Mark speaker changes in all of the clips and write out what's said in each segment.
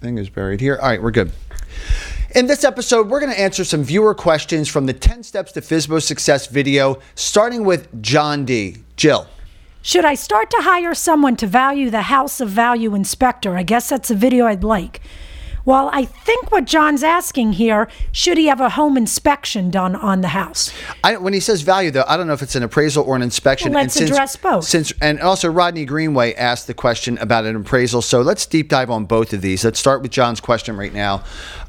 Speaker 1: thing is buried here. All right, we're good. In this episode, we're going to answer some viewer questions from the 10 Steps to FSBO Success video, starting with John D. Jill.
Speaker 2: Should I start to hire someone to value the House of Value Inspector? I guess that's a video I'd like. Well, I think what John's asking here, should he have a home inspection done on the house?
Speaker 1: I, when he says value, though, I don't know if it's an appraisal or an inspection.
Speaker 2: Well, let's
Speaker 1: and since,
Speaker 2: address both.
Speaker 1: Since and also Rodney Greenway asked the question about an appraisal, so let's deep dive on both of these. Let's start with John's question right now.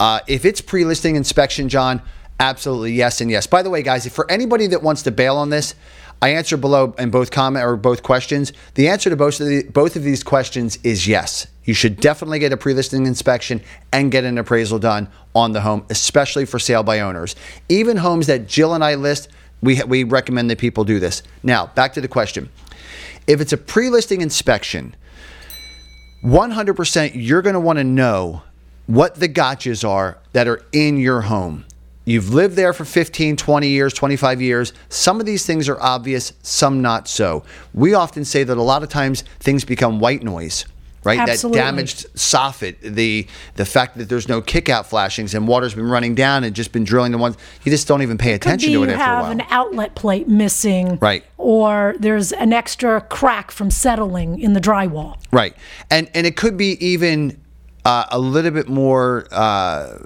Speaker 1: Uh, if it's pre-listing inspection, John, absolutely yes and yes. By the way, guys, if for anybody that wants to bail on this, I answer below in both comment or both questions. The answer to both of the, both of these questions is yes. You should definitely get a pre-listing inspection and get an appraisal done on the home, especially for sale by owners. Even homes that Jill and I list, we we recommend that people do this. Now, back to the question. If it's a pre-listing inspection, 100% you're going to want to know what the gotchas are that are in your home. You've lived there for 15, 20 years, 25 years. Some of these things are obvious, some not so. We often say that a lot of times things become white noise. Right,
Speaker 2: Absolutely.
Speaker 1: that damaged soffit, the the fact that there's no kickout flashings and water's been running down and just been drilling the ones you just don't even pay attention to it a
Speaker 2: have an outlet plate missing,
Speaker 1: Right.
Speaker 2: Or there's an extra crack from settling in the drywall.
Speaker 1: Right, and and it could be even uh, a little bit more uh,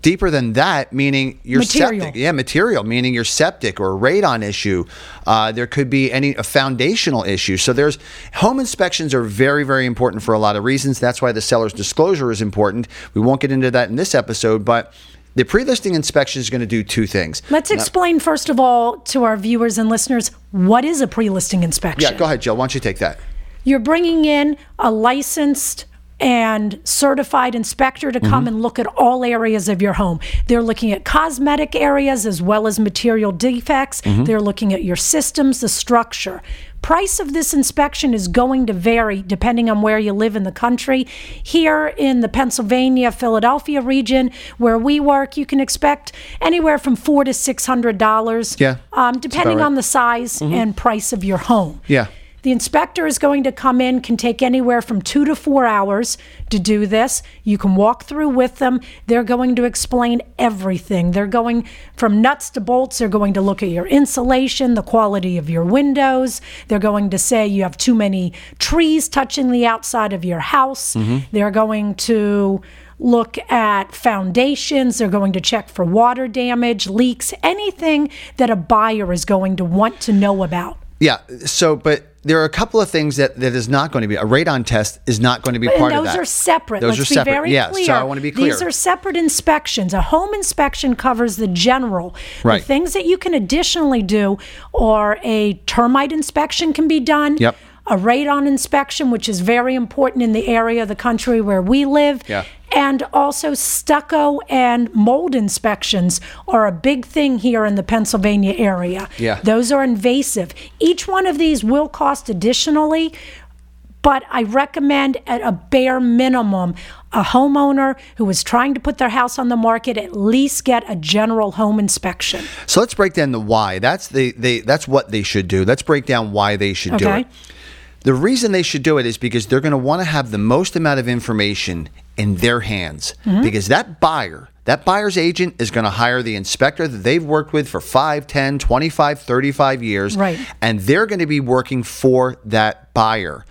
Speaker 1: deeper than that, meaning your
Speaker 2: Material.
Speaker 1: septic. Yeah, material, meaning your septic or radon issue. Uh, there could be any a foundational issue. So there's home inspections are very very important for a lot of reasons. That's why the seller's disclosure is important. We won't get into that in this episode, but. The pre-listing inspection is going to do two things.
Speaker 2: Let's explain first of all to our viewers and listeners what is a pre-listing inspection.
Speaker 1: Yeah, go ahead, Jill. Why don't you take that?
Speaker 2: You're bringing in a licensed and certified inspector to
Speaker 1: Mm-hmm.
Speaker 2: come and look at all areas of your home. They're looking at cosmetic areas as well as material defects.
Speaker 1: Mm-hmm.
Speaker 2: They're looking at your systems, the structure. Price of this inspection is going to vary depending on where you live in the country. Here in the Pennsylvania, Philadelphia region where we work, you can expect anywhere from four to six hundred dollars.
Speaker 1: Yeah,
Speaker 2: um, depending
Speaker 1: right. Mm-hmm.
Speaker 2: on the size and price of your home.
Speaker 1: Yeah.
Speaker 2: The inspector is going to come in, can take anywhere from two to four hours to do this. You can walk through with them. They're going to explain everything. They're going from nuts to bolts. They're going to look at your insulation, the quality of your windows. They're going to say you have too many trees touching the outside of your house. Mm-hmm. They're going to look at foundations. They're going to check for water damage, leaks, anything that a buyer is going to want to know about.
Speaker 1: Yeah. So, but there are a couple of things that that is not going to be a radon test is not going to be
Speaker 2: And
Speaker 1: part of that.
Speaker 2: Those are separate.
Speaker 1: Those
Speaker 2: Let's
Speaker 1: are
Speaker 2: be
Speaker 1: separate.
Speaker 2: very
Speaker 1: yeah.
Speaker 2: clear.
Speaker 1: So I want to be clear.
Speaker 2: These are separate inspections. A home inspection covers the general.
Speaker 1: Right.
Speaker 2: The things that you can additionally do, or a termite inspection can be done.
Speaker 1: Yep.
Speaker 2: A radon inspection, which is very important in the area of the country where we live.
Speaker 1: Yeah.
Speaker 2: And also stucco and mold inspections are a big thing here in the Pennsylvania area.
Speaker 1: Yeah.
Speaker 2: Those are invasive. Each one of these will cost additionally, but I recommend at a bare minimum a homeowner who is trying to put their house on the market at least get a general home inspection.
Speaker 1: So let's break down the why. That's the they that's what they should do. Let's break down why they should do it. The reason they should do it is because they're going to want to have the most amount of information in their hands
Speaker 2: Mm-hmm.
Speaker 1: because that buyer that buyer's agent is going to hire the inspector that they've worked with for 5, 10, 25, 35 years
Speaker 2: Right.
Speaker 1: and they're going to be working for that buyer.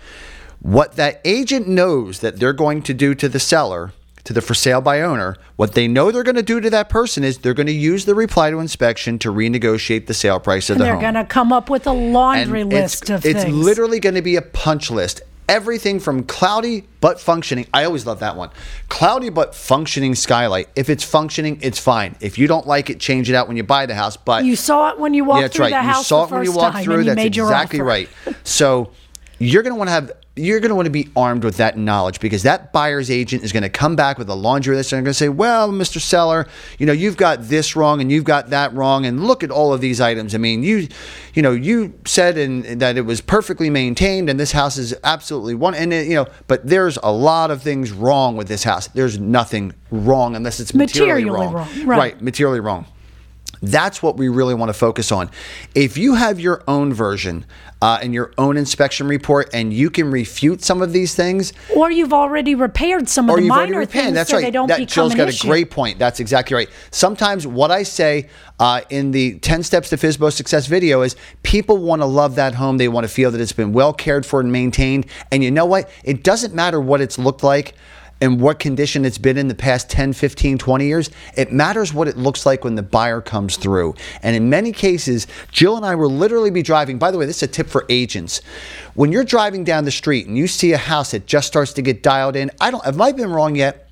Speaker 1: What that agent knows that they're going to do to the seller, to the for sale by owner, what they know they're going to do to that person is they're going to use the reply to inspection to renegotiate the sale price of
Speaker 2: And
Speaker 1: the
Speaker 2: they're
Speaker 1: home.
Speaker 2: going to come up with a laundry
Speaker 1: And
Speaker 2: list
Speaker 1: it's,
Speaker 2: of
Speaker 1: it's
Speaker 2: things.
Speaker 1: It's literally going to be a punch list. Everything from cloudy but functioning. I always love that one. Cloudy but functioning skylight. If it's functioning, it's fine. If you don't like it, change it out when you buy the house. But
Speaker 2: you saw it when you walked
Speaker 1: yeah, that's
Speaker 2: through
Speaker 1: right.
Speaker 2: the house
Speaker 1: you saw it when you walked through.
Speaker 2: you
Speaker 1: That's exactly
Speaker 2: offer.
Speaker 1: right. So you're going to want to have you're going to want to be armed with that knowledge because that buyer's agent is going to come back with a laundry list and they're going to say, "Well, Mr. Seller, you know, you've got this wrong and you've got that wrong and look at all of these items. I mean, you you know, you said in, that it was perfectly maintained and this house is absolutely one and it, you know, but there's a lot of things wrong with this house. There's nothing wrong unless it's materially,
Speaker 2: Materially
Speaker 1: wrong.
Speaker 2: wrong, right.
Speaker 1: Materially wrong. That's what we really want to focus on. If you have your own version uh, and your own inspection report, and you can refute some of these things,
Speaker 2: Or you've already repaired some of the minor things
Speaker 1: That's
Speaker 2: so
Speaker 1: right.
Speaker 2: they don't
Speaker 1: that,
Speaker 2: become
Speaker 1: Jill's
Speaker 2: an
Speaker 1: got
Speaker 2: issue.
Speaker 1: a great point. That's exactly right. Sometimes what I say uh, in the 10 Steps to FSBO Success video is people want to love that home. They want to feel that it's been well cared for and maintained. And you know what? It doesn't matter what it's looked like and what condition it's been in the past 10, 15, 20 years. It matters what it looks like when the buyer comes through. And in many cases, Jill and I will literally be driving. By the way, this is a tip for agents. When you're driving down the street and you see a house that just starts to get dialed in, I don't, have I been wrong yet?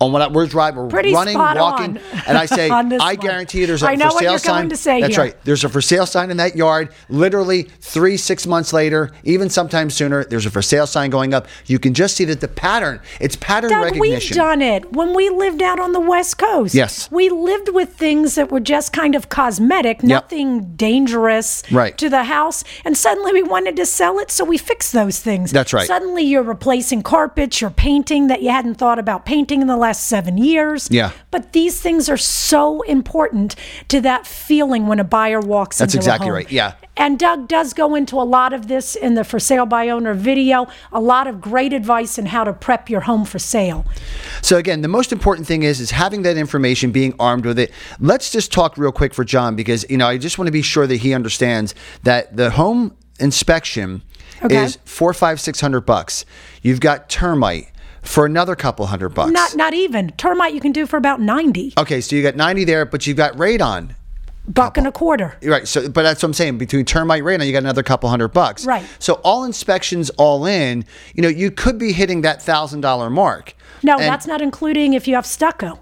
Speaker 1: On I, we're driving, we're
Speaker 2: Pretty
Speaker 1: running, walking, and I say, I guarantee you there's a
Speaker 2: I know
Speaker 1: for
Speaker 2: what
Speaker 1: sale
Speaker 2: you're
Speaker 1: sign.
Speaker 2: going to say
Speaker 1: That's
Speaker 2: here.
Speaker 1: right. There's a for sale sign in that yard. Literally three, six months later, even sometimes sooner, there's a for sale sign going up. You can just see that the pattern, it's pattern
Speaker 2: Doug, we've
Speaker 1: recognition.
Speaker 2: done it when we lived out on the West Coast.
Speaker 1: Yes.
Speaker 2: We lived with things that were just kind of cosmetic, nothing dangerous
Speaker 1: Right.
Speaker 2: to the house. And suddenly we wanted to sell it, so we fixed those things.
Speaker 1: That's right.
Speaker 2: Suddenly you're replacing carpets, you're painting that you hadn't thought about painting in the last seven years.
Speaker 1: Yeah.
Speaker 2: But these things are so important to that feeling when a buyer walks
Speaker 1: That's
Speaker 2: into a
Speaker 1: exactly
Speaker 2: home.
Speaker 1: right. Yeah.
Speaker 2: And Doug does go into a lot of this in the for sale by owner video, a lot of great advice on how to prep your home for sale.
Speaker 1: So again, the most important thing is is having that information, being armed with it. Let's just talk real quick for John because you know I just want to be sure that he understands that the home inspection
Speaker 2: Okay.
Speaker 1: is four, five, six hundred bucks. You've got termite for another couple hundred bucks.
Speaker 2: Not not even. Termite you can do for about 90.
Speaker 1: okay, so you got ninety there, but you've got radon.
Speaker 2: Buck and a quarter.
Speaker 1: Right. So, but that's what I'm saying. Between termite radon, you got another couple hundred bucks.
Speaker 2: Right.
Speaker 1: So all inspections, all in, you know, you could be hitting that thousand dollar mark.
Speaker 2: No,
Speaker 1: And-
Speaker 2: that's not including if you have stucco.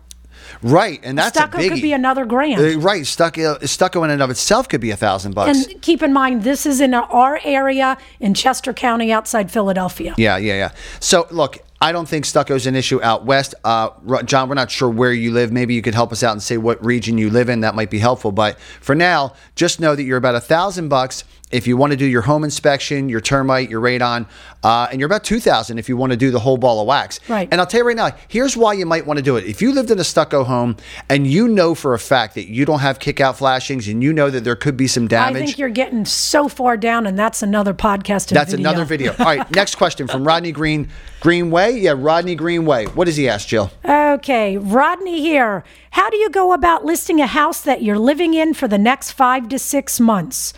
Speaker 1: right, and that's
Speaker 2: stucco
Speaker 1: a biggie.
Speaker 2: could be another grand.
Speaker 1: Uh, right, stucco, stucco in and of itself could be a thousand bucks.
Speaker 2: and keep in mind, this is in our area in Chester County outside Philadelphia.
Speaker 1: yeah, yeah, yeah. So look, I don't think stucco is an issue out west. Uh, John, we're not sure where you live. Maybe you could help us out and say what region you live in. That might be helpful. But for now, just know that you're about a thousand bucks if you want to do your home inspection, your termite, your radon, uh, and you're about two thousand if you want to do the whole ball of wax.
Speaker 2: Right.
Speaker 1: And I'll tell you right now, here's why you might want to do it. If you lived in a stucco home and you know for a fact that you don't have kick out flashings and you know that there could be some damage, I
Speaker 2: think you're getting so far down, and that's another podcast.
Speaker 1: That's another video. All right, next question from Rodney Green Greenway. Yeah, Rodney Greenway. What does he ask, Jill?
Speaker 2: Okay, Rodney here. How do you go about listing a house that you're living in for the next five to six months?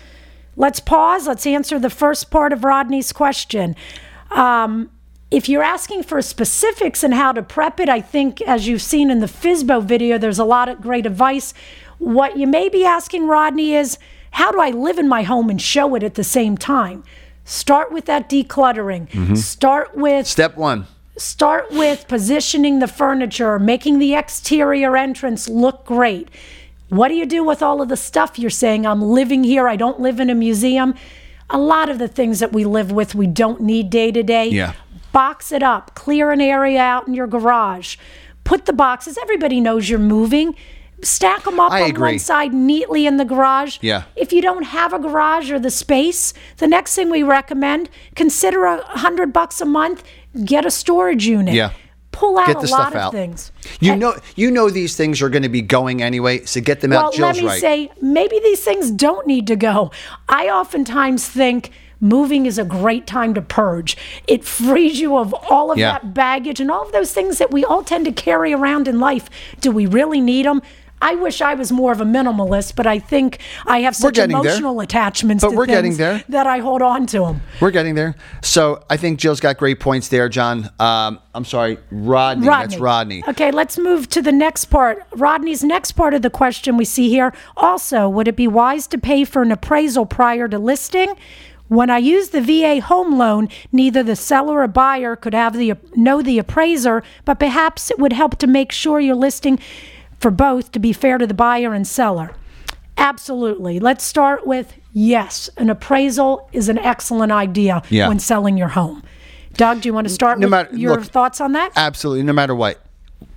Speaker 2: Let's pause. Let's answer the first part of Rodney's question. Um, if you're asking for specifics and how to prep it, I think as you've seen in the FSBO video, there's a lot of great advice. What you may be asking, Rodney, is how do I live in my home and show it at the same time? Start with that decluttering. Mm-hmm. Start with
Speaker 1: Step one.
Speaker 2: start with positioning the furniture, making the exterior entrance look great. What do you do with all of the stuff you're saying? I'm living here, I don't live in a museum. A lot of the things that we live with, we don't need day to day.
Speaker 1: Yeah.
Speaker 2: Box it up, clear an area out in your garage. Put the boxes, everybody knows you're moving. Stack them up
Speaker 1: I
Speaker 2: on
Speaker 1: agree.
Speaker 2: one side neatly in the garage.
Speaker 1: Yeah.
Speaker 2: If you don't have a garage or the space, the next thing we recommend, consider a hundred bucks a month, get a storage unit.
Speaker 1: Yeah.
Speaker 2: Pull out
Speaker 1: Get
Speaker 2: a
Speaker 1: the
Speaker 2: lot
Speaker 1: stuff
Speaker 2: of
Speaker 1: out.
Speaker 2: things.
Speaker 1: You
Speaker 2: And-
Speaker 1: know, you know these things are going to be going anyway, so get them
Speaker 2: well,
Speaker 1: out. Jill's
Speaker 2: let me
Speaker 1: right.
Speaker 2: say, maybe these things don't need to go. I oftentimes think moving is a great time to purge. It frees you of all of
Speaker 1: Yeah.
Speaker 2: that baggage and all of those things that we all tend to carry around in life. Do we really need them? I wish I was more of a minimalist, but I think I have such
Speaker 1: getting there.
Speaker 2: emotional attachments
Speaker 1: But
Speaker 2: to
Speaker 1: we're getting
Speaker 2: things
Speaker 1: there.
Speaker 2: that I hold on to them.
Speaker 1: We're getting there. So I think Jill's got great points there, John. Um, I'm sorry, Rodney. That's Rodney.
Speaker 2: Okay, let's move to the next part. Rodney's next part of the question we see here. Also, would it be wise to pay for an appraisal prior to listing? When I use the VA home loan, neither the seller or buyer could have the know the appraiser, but perhaps it would help to make sure you're listing for both to be fair to the buyer and seller. Absolutely. Let's start with yes, an appraisal is an excellent idea
Speaker 1: Yeah.
Speaker 2: when selling your home. Doug, do you want to start
Speaker 1: No
Speaker 2: with
Speaker 1: matter-
Speaker 2: your
Speaker 1: look,
Speaker 2: thoughts on that?
Speaker 1: Absolutely. No matter what,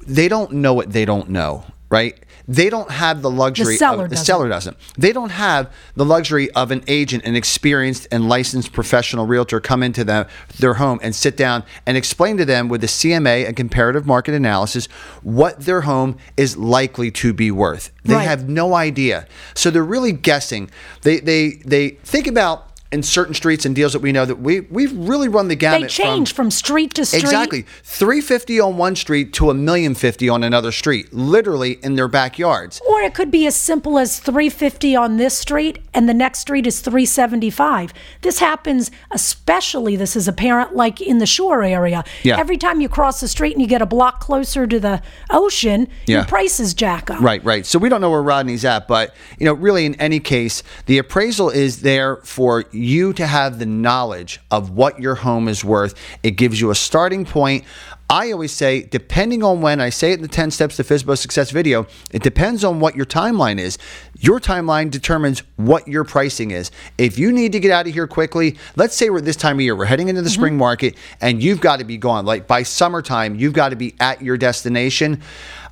Speaker 1: they don't know what they don't know. Right? They don't have the luxury.
Speaker 2: seller
Speaker 1: of, the
Speaker 2: doesn't.
Speaker 1: seller doesn't. They don't have the luxury of an agent, an experienced and licensed professional realtor come into them, their home and sit down and explain to them with a CMA, a comparative market analysis, what their home is likely to be worth. They
Speaker 2: Right.
Speaker 1: have no idea. So they're really guessing. They they they think about in certain streets and deals that we know that we we've really run the gamut.
Speaker 2: They change from, street to street.
Speaker 1: Exactly. 350 on one street to a million fifty on another street, literally in their backyards.
Speaker 2: Or it could be as simple as 350 on this street and the next street is 375. This happens especially this is apparent like in the shore area.
Speaker 1: Yeah.
Speaker 2: Every time you cross the street and you get a block closer to the ocean,
Speaker 1: Yeah.
Speaker 2: your prices jack up.
Speaker 1: Right, right. So we don't know where Rodney's at, but you know, really in any case, the appraisal is there for you to have the knowledge of what your home is worth. It gives you a starting point. I always say, depending on when I say it in the 10 steps to FSBO success video, it depends on what your timeline is. Your timeline determines what your pricing is. If you need to get out of here quickly, let's say we're this time of year, we're heading into the mm-hmm. spring market and you've got to be gone. Like by summertime, you've got to be at your destination.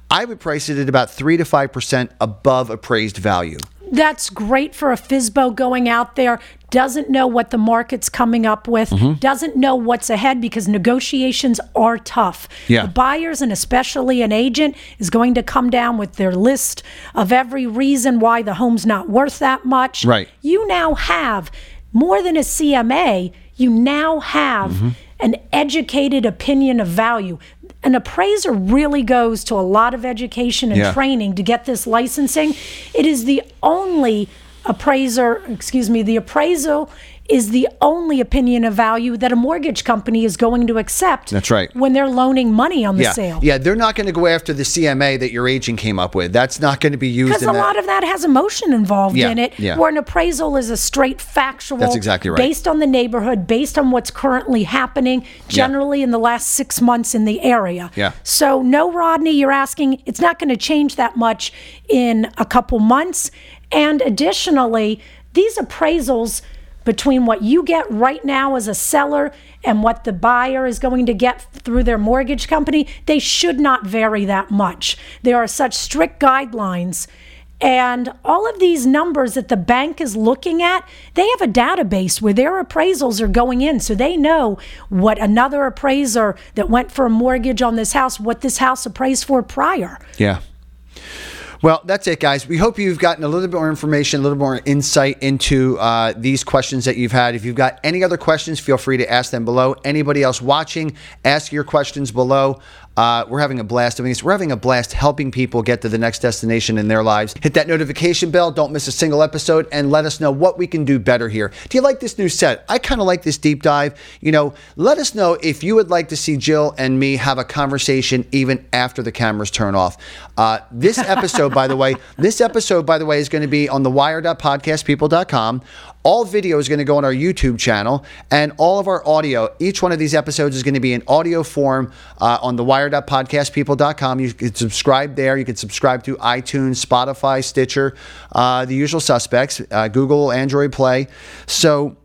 Speaker 1: I would price it at about three to five percent above appraised value.
Speaker 2: That's great for a FSBO going out there, doesn't know what the market's coming up with,
Speaker 1: Mm-hmm.
Speaker 2: doesn't know what's ahead because negotiations are tough.
Speaker 1: Yeah.
Speaker 2: The buyers and especially an agent is going to come down with their list of every reason why the home's not worth that much.
Speaker 1: Right.
Speaker 2: You now have more than a CMA, you now have
Speaker 1: Mm-hmm.
Speaker 2: an educated opinion of value. An appraiser really goes to a lot of education and
Speaker 1: Yeah.
Speaker 2: training to get this licensing. It is the only appraiser, excuse me, the appraisal is the only opinion of value that a mortgage company is going to accept.
Speaker 1: That's right.
Speaker 2: When they're loaning money on the
Speaker 1: Yeah,
Speaker 2: sale.
Speaker 1: yeah, they're not going to go after the CMA that your agent came up with. That's not going to be used.
Speaker 2: Because a
Speaker 1: that.
Speaker 2: lot of that has emotion involved
Speaker 1: Yeah,
Speaker 2: in it,
Speaker 1: yeah.
Speaker 2: where an appraisal is a straight factual,
Speaker 1: That's exactly right.
Speaker 2: based on the neighborhood, based on what's currently happening, generally in the last six months in the area.
Speaker 1: Yeah.
Speaker 2: So, no, Rodney, you're asking, it's not going to change that much in a couple months. And additionally, these appraisals between what you get right now as a seller and what the buyer is going to get through their mortgage company, they should not vary that much. There are such strict guidelines. And all of these numbers that the bank is looking at, they have a database where their appraisals are going in. So they know what another appraiser that went for a mortgage on this house, what this house appraised for prior.
Speaker 1: Yeah. Well, that's it, guys. We hope you've gotten a little bit more information, a little more insight into uh, these questions that you've had. If you've got any other questions, feel free to ask them below. Anybody else watching, ask your questions below. Uh, we're having a blast doing this. We're having a blast helping people get to the next destination in their lives. Hit that notification bell. Don't miss a single episode and let us know what we can do better here. Do you like this new set? I kind of like this deep dive. You know, let us know if you would like to see Jill and me have a conversation even after the cameras turn off. Uh, this episode, by the way, this episode, by the way, is going to be on the wire.podcastpeople.com. All video is going to go on our YouTube channel, and all of our audio, each one of these episodes is going to be in audio form uh, on the wire.podcastpeople.com. You can subscribe there. You can subscribe to iTunes, Spotify, Stitcher, uh, the usual suspects, uh, Google, Android Play. So,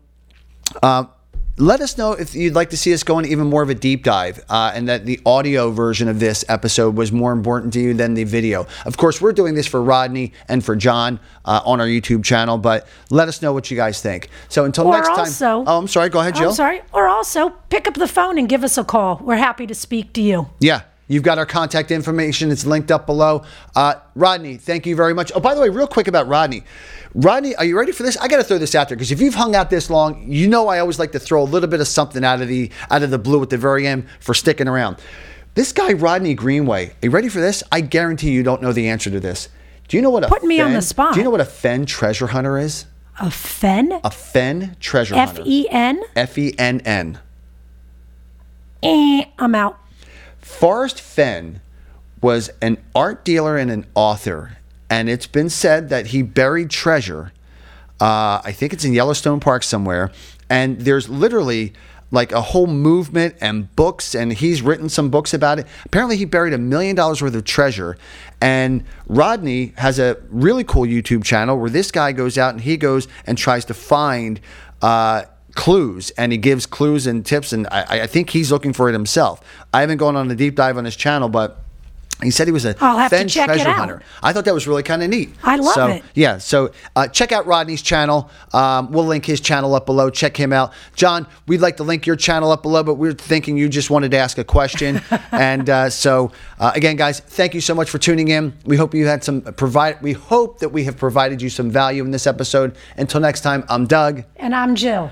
Speaker 1: uh, let us know if you'd like to see us go into even more of a deep dive uh, and that the audio version of this episode was more important to you than the video. Of course, we're doing this for Rodney and for John uh, on our YouTube channel, but let us know what you guys think. So until
Speaker 2: Or
Speaker 1: next time. oh, I'm sorry. Go ahead, Jill.
Speaker 2: I'm sorry. Or also pick up the phone and give us a call. We're happy to speak to you.
Speaker 1: Yeah. You've got our contact information. It's linked up below. Uh, Rodney, thank you very much. Oh, by the way, real quick about Rodney. Rodney, are you ready for this? I got to throw this out there because if you've hung out this long, you know I always like to throw a little bit of something out of the out of the blue at the very end for sticking around. This guy, Rodney Greenway, are you ready for this? I guarantee you don't know the answer to this. Do you know what a
Speaker 2: Putting me on the spot.
Speaker 1: Do you know what a Fenn treasure hunter is?
Speaker 2: A Fenn?
Speaker 1: A Fenn treasure
Speaker 2: F
Speaker 1: hunter.
Speaker 2: E N?
Speaker 1: F E N N.
Speaker 2: Eh, I'm out.
Speaker 1: Forrest Fenn was an art dealer and an author, and it's been said that he buried treasure. Uh, I think it's in Yellowstone Park somewhere, and there's literally like a whole movement and books, and he's written some books about it. Apparently, he buried a million dollars worth of treasure, and Rodney has a really cool YouTube channel where this guy goes out and he goes and tries to find. Uh, clues and he gives clues and tips and I, I think he's looking for it himself i haven't gone on a deep dive on his channel but He said he was a
Speaker 3: I'll have to
Speaker 1: Fenn
Speaker 3: check it
Speaker 1: treasure
Speaker 3: out.
Speaker 1: hunter. I thought that was really kind of neat.
Speaker 3: I love
Speaker 1: so,
Speaker 3: it.
Speaker 1: Yeah, so uh, check out Rodney's channel. Um, we'll link his channel up below. Check him out. John, we'd like to link your channel up below, but we are thinking you just wanted to ask a question. and uh, so, uh, again, guys, thank you so much for tuning in. We hope you had some provide. We hope that we have provided you some value in this episode. Until next time, I'm Doug.
Speaker 3: And I'm Jill.